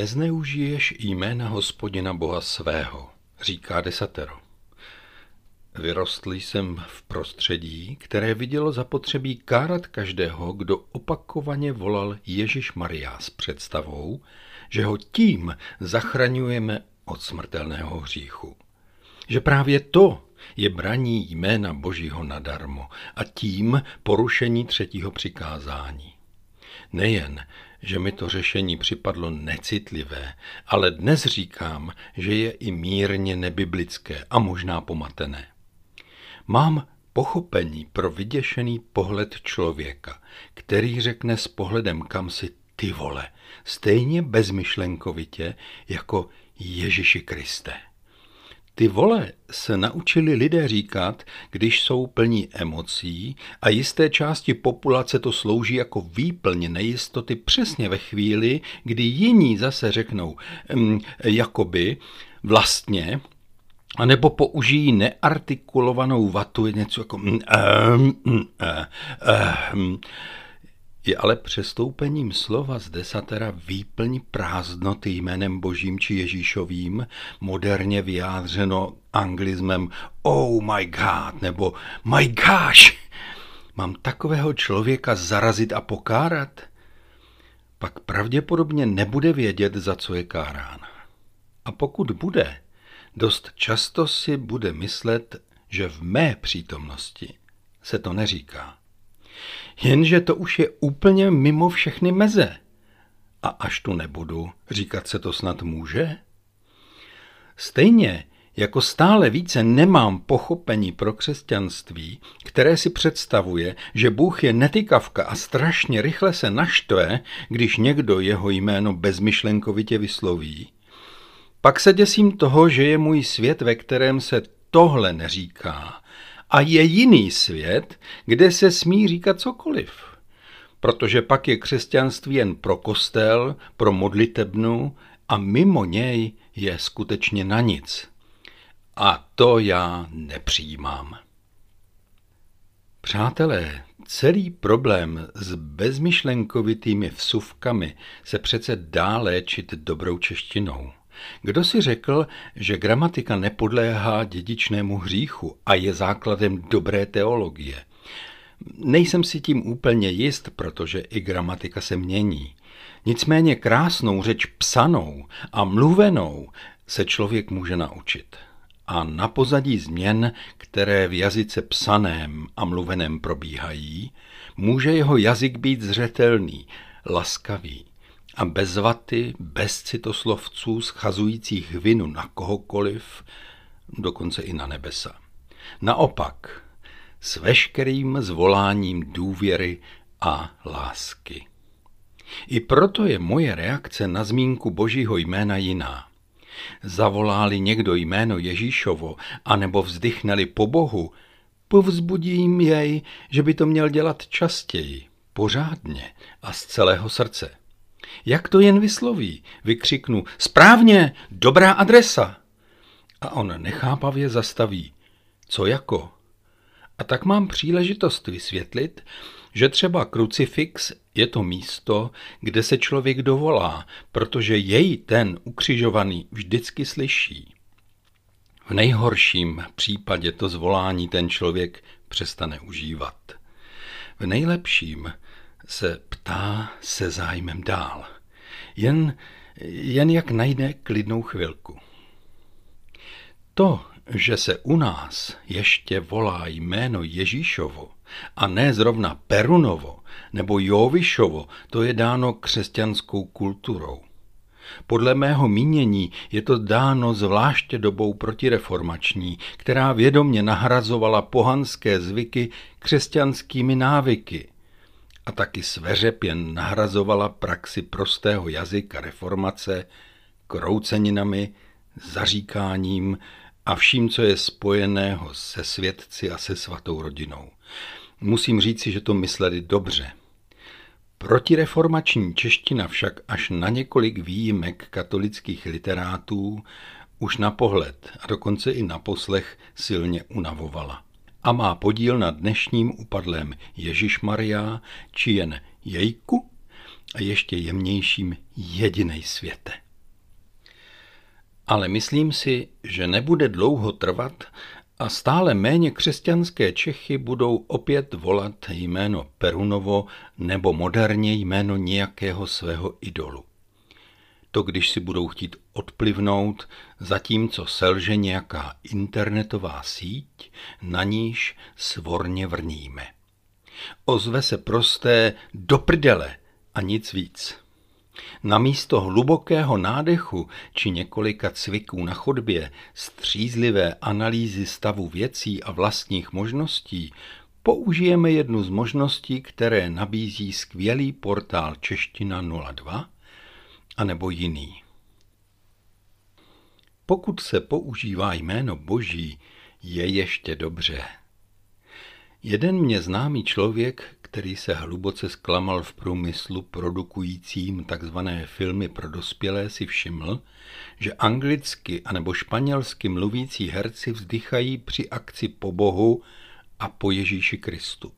Nezneužiješ jména hospodina Boha svého, říká desatero. Vyrostl jsem v prostředí, které vidělo zapotřebí kárat každého, kdo opakovaně volal Ježíš Maria s představou, že ho tím zachraňujeme od smrtelného hříchu. Že právě to je braní jména Božího nadarmo a tím porušení třetího přikázání. Nejen, že mi to řešení připadlo necitlivé, ale dnes říkám, že je i mírně nebiblické a možná pomatené. Mám pochopení pro vyděšený pohled člověka, který řekne s pohledem kam si ty vole, stejně bezmyšlenkovitě jako Ježíši Kriste. Ty vole se naučili lidé říkat, když jsou plní emocí a jisté části populace to slouží jako výplň nejistoty přesně ve chvíli, kdy jiní zase řeknou, um, jakoby, vlastně, anebo použijí neartikulovanou vatu, něco jako um, um, um, um, je ale přestoupením slova z desatera výplň prázdnoty jménem božím či Ježíšovým, moderně vyjádřeno anglismem oh my god nebo my gosh. Mám takového člověka zarazit a pokárat? Pak pravděpodobně nebude vědět, za co je kárán. A pokud bude, dost často si bude myslet, že v mé přítomnosti se to neříká. Jenže to už je úplně mimo všechny meze. A až tu nebudu, říkat se to snad může? Stejně jako stále více nemám pochopení pro křesťanství, které si představuje, že Bůh je netykavka a strašně rychle se naštve, když někdo jeho jméno bezmyšlenkovitě vysloví, pak se děsím toho, že je můj svět, ve kterém se tohle neříká a je jiný svět, kde se smí říkat cokoliv. Protože pak je křesťanství jen pro kostel, pro modlitebnu a mimo něj je skutečně na nic. A to já nepřijímám. Přátelé, celý problém s bezmyšlenkovitými vsuvkami se přece dá léčit dobrou češtinou. Kdo si řekl, že gramatika nepodléhá dědičnému hříchu a je základem dobré teologie? Nejsem si tím úplně jist, protože i gramatika se mění. Nicméně krásnou řeč psanou a mluvenou se člověk může naučit. A na pozadí změn, které v jazyce psaném a mluveném probíhají, může jeho jazyk být zřetelný, laskavý a bez vaty, bez citoslovců schazujících vinu na kohokoliv, dokonce i na nebesa. Naopak, s veškerým zvoláním důvěry a lásky. I proto je moje reakce na zmínku božího jména jiná. Zavoláli někdo jméno Ježíšovo, anebo vzdychneli po Bohu, povzbudím jej, že by to měl dělat častěji, pořádně a z celého srdce. Jak to jen vysloví? Vykřiknu, správně, dobrá adresa. A on nechápavě zastaví. Co jako? A tak mám příležitost vysvětlit, že třeba krucifix je to místo, kde se člověk dovolá, protože jej ten ukřižovaný vždycky slyší. V nejhorším případě to zvolání ten člověk přestane užívat. V nejlepším se ptá se zájmem dál. Jen, jen jak najde klidnou chvilku. To, že se u nás ještě volá jméno Ježíšovo a ne zrovna Perunovo nebo Jovišovo, to je dáno křesťanskou kulturou. Podle mého mínění je to dáno zvláště dobou protireformační, která vědomně nahrazovala pohanské zvyky křesťanskými návyky – a taky sveřepě nahrazovala praxi prostého jazyka reformace krouceninami, zaříkáním a vším, co je spojeného se svědci a se svatou rodinou. Musím říci, že to mysleli dobře. Protireformační čeština však až na několik výjimek katolických literátů už na pohled a dokonce i na poslech silně unavovala a má podíl na dnešním upadlém Ježíš Maria, či jen jejku a ještě jemnějším jedinej světe. Ale myslím si, že nebude dlouho trvat a stále méně křesťanské Čechy budou opět volat jméno Perunovo nebo moderně jméno nějakého svého idolu. To, když si budou chtít odplivnout, zatímco selže nějaká internetová síť, na níž svorně vrníme. Ozve se prosté do prdele a nic víc. Namísto hlubokého nádechu či několika cviků na chodbě, střízlivé analýzy stavu věcí a vlastních možností, použijeme jednu z možností, které nabízí skvělý portál Čeština 02, anebo jiný. Pokud se používá jméno Boží, je ještě dobře. Jeden mě známý člověk, který se hluboce zklamal v průmyslu produkujícím takzvané filmy pro dospělé, si všiml, že anglicky anebo španělsky mluvící herci vzdychají při akci po Bohu a po Ježíši Kristu.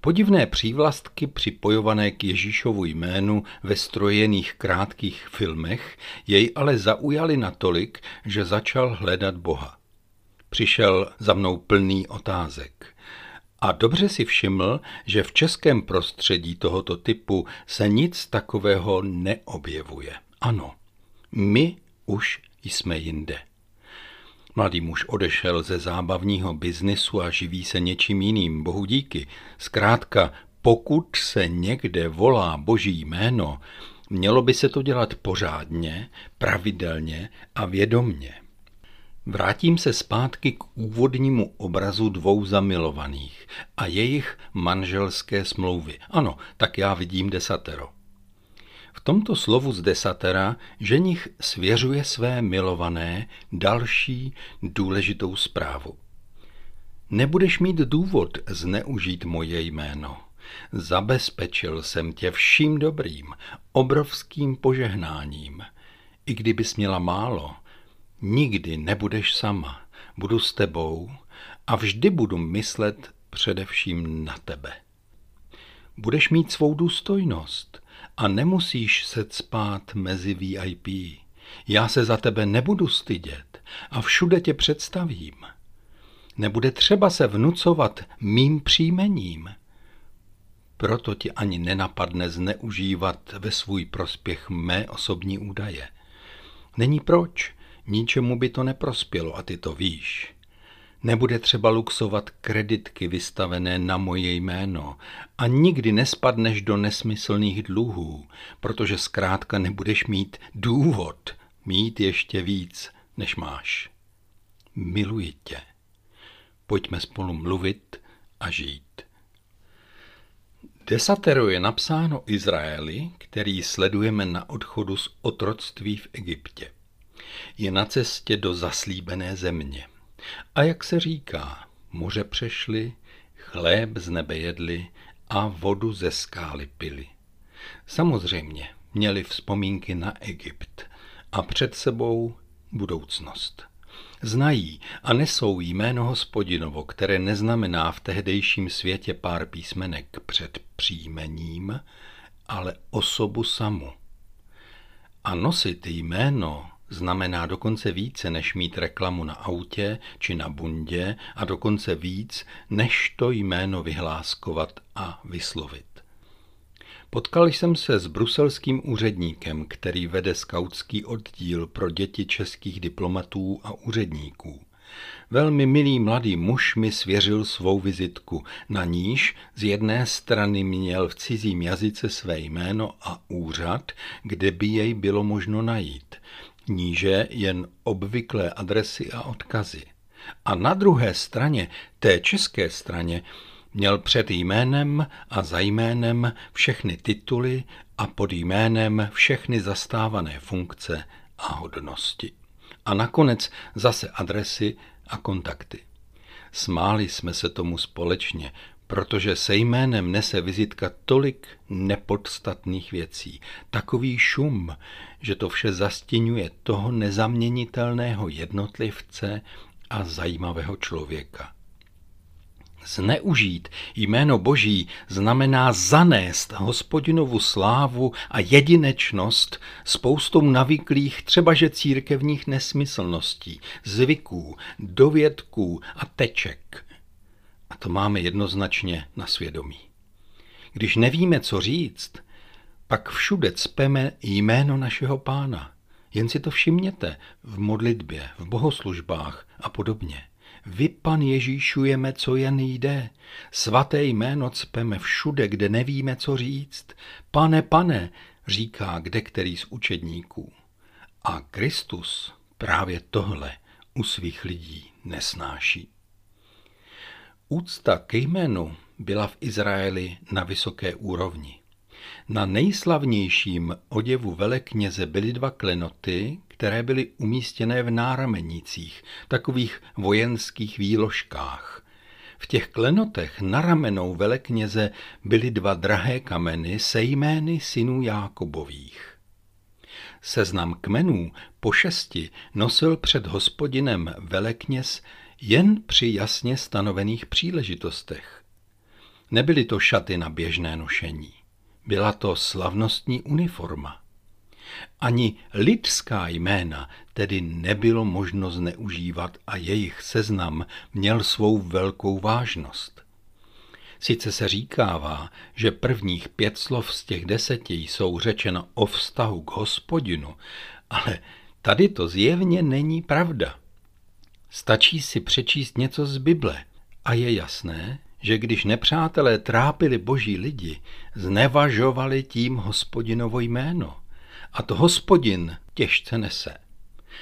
Podivné přívlastky připojované k Ježíšovu jménu ve strojených krátkých filmech jej ale zaujaly natolik, že začal hledat Boha. Přišel za mnou plný otázek. A dobře si všiml, že v českém prostředí tohoto typu se nic takového neobjevuje. Ano, my už jsme jinde. Mladý muž odešel ze zábavního biznisu a živí se něčím jiným, bohu díky. Zkrátka, pokud se někde volá boží jméno, mělo by se to dělat pořádně, pravidelně a vědomně. Vrátím se zpátky k úvodnímu obrazu dvou zamilovaných a jejich manželské smlouvy. Ano, tak já vidím desatero. V tomto slovu z desatera ženich svěřuje své milované další důležitou zprávu. Nebudeš mít důvod zneužít moje jméno. Zabezpečil jsem tě vším dobrým, obrovským požehnáním. I kdybys měla málo, nikdy nebudeš sama. Budu s tebou a vždy budu myslet především na tebe. Budeš mít svou důstojnost – a nemusíš se spát mezi VIP. Já se za tebe nebudu stydět a všude tě představím. Nebude třeba se vnucovat mým příjmením. Proto ti ani nenapadne zneužívat ve svůj prospěch mé osobní údaje. Není proč, ničemu by to neprospělo a ty to víš. Nebude třeba luxovat kreditky vystavené na moje jméno a nikdy nespadneš do nesmyslných dluhů, protože zkrátka nebudeš mít důvod mít ještě víc, než máš. Miluji tě. Pojďme spolu mluvit a žít. Desatero je napsáno Izraeli, který sledujeme na odchodu z otroctví v Egyptě. Je na cestě do zaslíbené země. A jak se říká, moře přešli, chléb z nebe jedli a vodu ze skály pili. Samozřejmě měli vzpomínky na Egypt a před sebou budoucnost. Znají a nesou jméno hospodinovo, které neznamená v tehdejším světě pár písmenek před příjmením, ale osobu samu. A nosit jméno znamená dokonce více, než mít reklamu na autě či na bundě a dokonce víc, než to jméno vyhláskovat a vyslovit. Potkal jsem se s bruselským úředníkem, který vede skautský oddíl pro děti českých diplomatů a úředníků. Velmi milý mladý muž mi svěřil svou vizitku, na níž z jedné strany měl v cizím jazyce své jméno a úřad, kde by jej bylo možno najít níže jen obvyklé adresy a odkazy. A na druhé straně, té české straně, měl před jménem a za jménem všechny tituly a pod jménem všechny zastávané funkce a hodnosti. A nakonec zase adresy a kontakty. Smáli jsme se tomu společně, protože se jménem nese vizitka tolik nepodstatných věcí, takový šum, že to vše zastěňuje toho nezaměnitelného jednotlivce a zajímavého člověka. Zneužít jméno Boží znamená zanést hospodinovu slávu a jedinečnost spoustou navyklých třebaže církevních nesmyslností, zvyků, dovědků a teček. A to máme jednoznačně na svědomí. Když nevíme, co říct, pak všude cpeme jméno našeho pána. Jen si to všimněte v modlitbě, v bohoslužbách a podobně. Vy, pan Ježíšujeme, co jen jde. Svaté jméno cpeme všude, kde nevíme, co říct. Pane, pane, říká kde který z učedníků. A Kristus právě tohle u svých lidí nesnáší. Úcta k jménu byla v Izraeli na vysoké úrovni. Na nejslavnějším oděvu velekněze byly dva klenoty, které byly umístěné v náramenicích, takových vojenských výložkách. V těch klenotech na ramenou velekněze byly dva drahé kameny se jmény synů Jákobových. Seznam kmenů po šesti nosil před hospodinem velekněz jen při jasně stanovených příležitostech. Nebyly to šaty na běžné nošení. Byla to slavnostní uniforma. Ani lidská jména tedy nebylo možno zneužívat a jejich seznam měl svou velkou vážnost. Sice se říkává, že prvních pět slov z těch deseti jsou řečeno o vztahu k hospodinu, ale tady to zjevně není pravda. Stačí si přečíst něco z Bible a je jasné, že když nepřátelé trápili boží lidi, znevažovali tím hospodinovo jméno. A to hospodin těžce nese.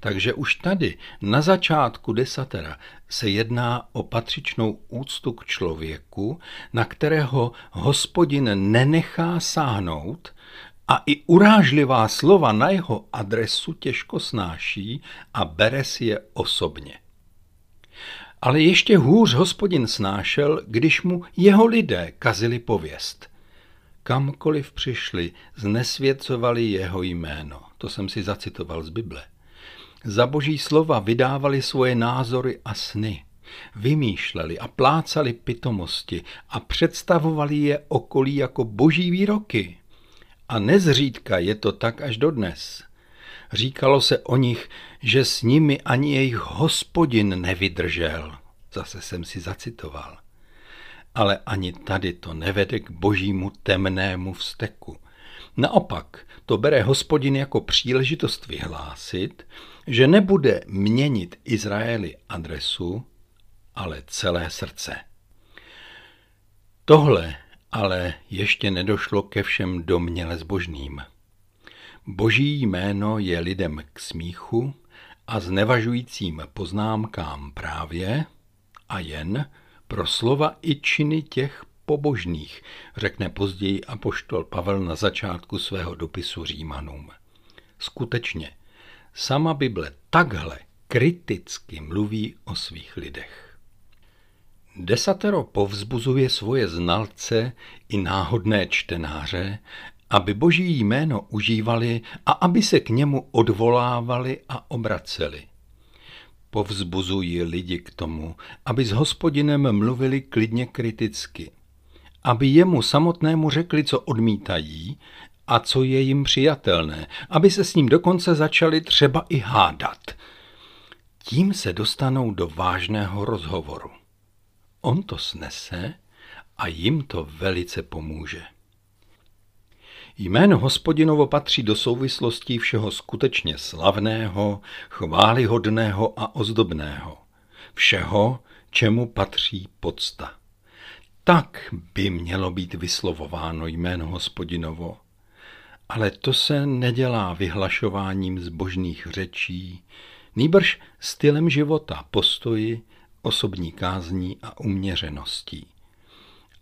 Takže už tady, na začátku desatera, se jedná o patřičnou úctu k člověku, na kterého hospodin nenechá sáhnout a i urážlivá slova na jeho adresu těžko snáší a bere si je osobně. Ale ještě hůř hospodin snášel, když mu jeho lidé kazili pověst. Kamkoliv přišli, znesvěcovali jeho jméno. To jsem si zacitoval z Bible. Za boží slova vydávali svoje názory a sny. Vymýšleli a plácali pitomosti a představovali je okolí jako boží výroky. A nezřídka je to tak až dodnes. Říkalo se o nich, že s nimi ani jejich hospodin nevydržel. Zase jsem si zacitoval. Ale ani tady to nevede k božímu temnému vzteku. Naopak, to bere hospodin jako příležitost vyhlásit, že nebude měnit Izraeli adresu, ale celé srdce. Tohle ale ještě nedošlo ke všem domněle zbožným. Boží jméno je lidem k smíchu a znevažujícím poznámkám právě a jen pro slova i činy těch pobožných, řekne později apoštol Pavel na začátku svého dopisu Římanům. Skutečně, sama Bible takhle kriticky mluví o svých lidech. Desatero povzbuzuje svoje znalce i náhodné čtenáře, aby boží jméno užívali a aby se k němu odvolávali a obraceli. Povzbuzují lidi k tomu, aby s hospodinem mluvili klidně kriticky, aby jemu samotnému řekli, co odmítají a co je jim přijatelné, aby se s ním dokonce začali třeba i hádat. Tím se dostanou do vážného rozhovoru. On to snese a jim to velice pomůže. Jméno hospodinovo patří do souvislostí všeho skutečně slavného, chválihodného a ozdobného. Všeho, čemu patří podsta. Tak by mělo být vyslovováno jméno hospodinovo. Ale to se nedělá vyhlašováním zbožných řečí, nýbrž stylem života, postoji, osobní kázní a uměřeností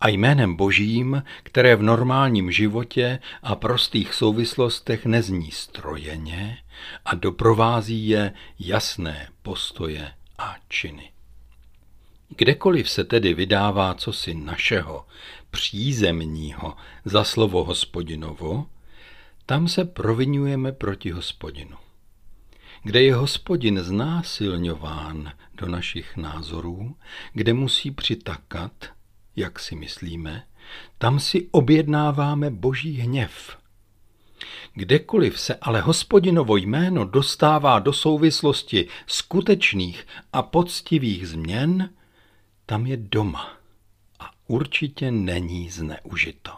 a jménem božím, které v normálním životě a prostých souvislostech nezní strojeně a doprovází je jasné postoje a činy. Kdekoliv se tedy vydává cosi našeho, přízemního za slovo hospodinovo, tam se provinujeme proti hospodinu. Kde je hospodin znásilňován do našich názorů, kde musí přitakat, jak si myslíme, tam si objednáváme boží hněv. Kdekoliv se ale hospodinovo jméno dostává do souvislosti skutečných a poctivých změn, tam je doma a určitě není zneužito.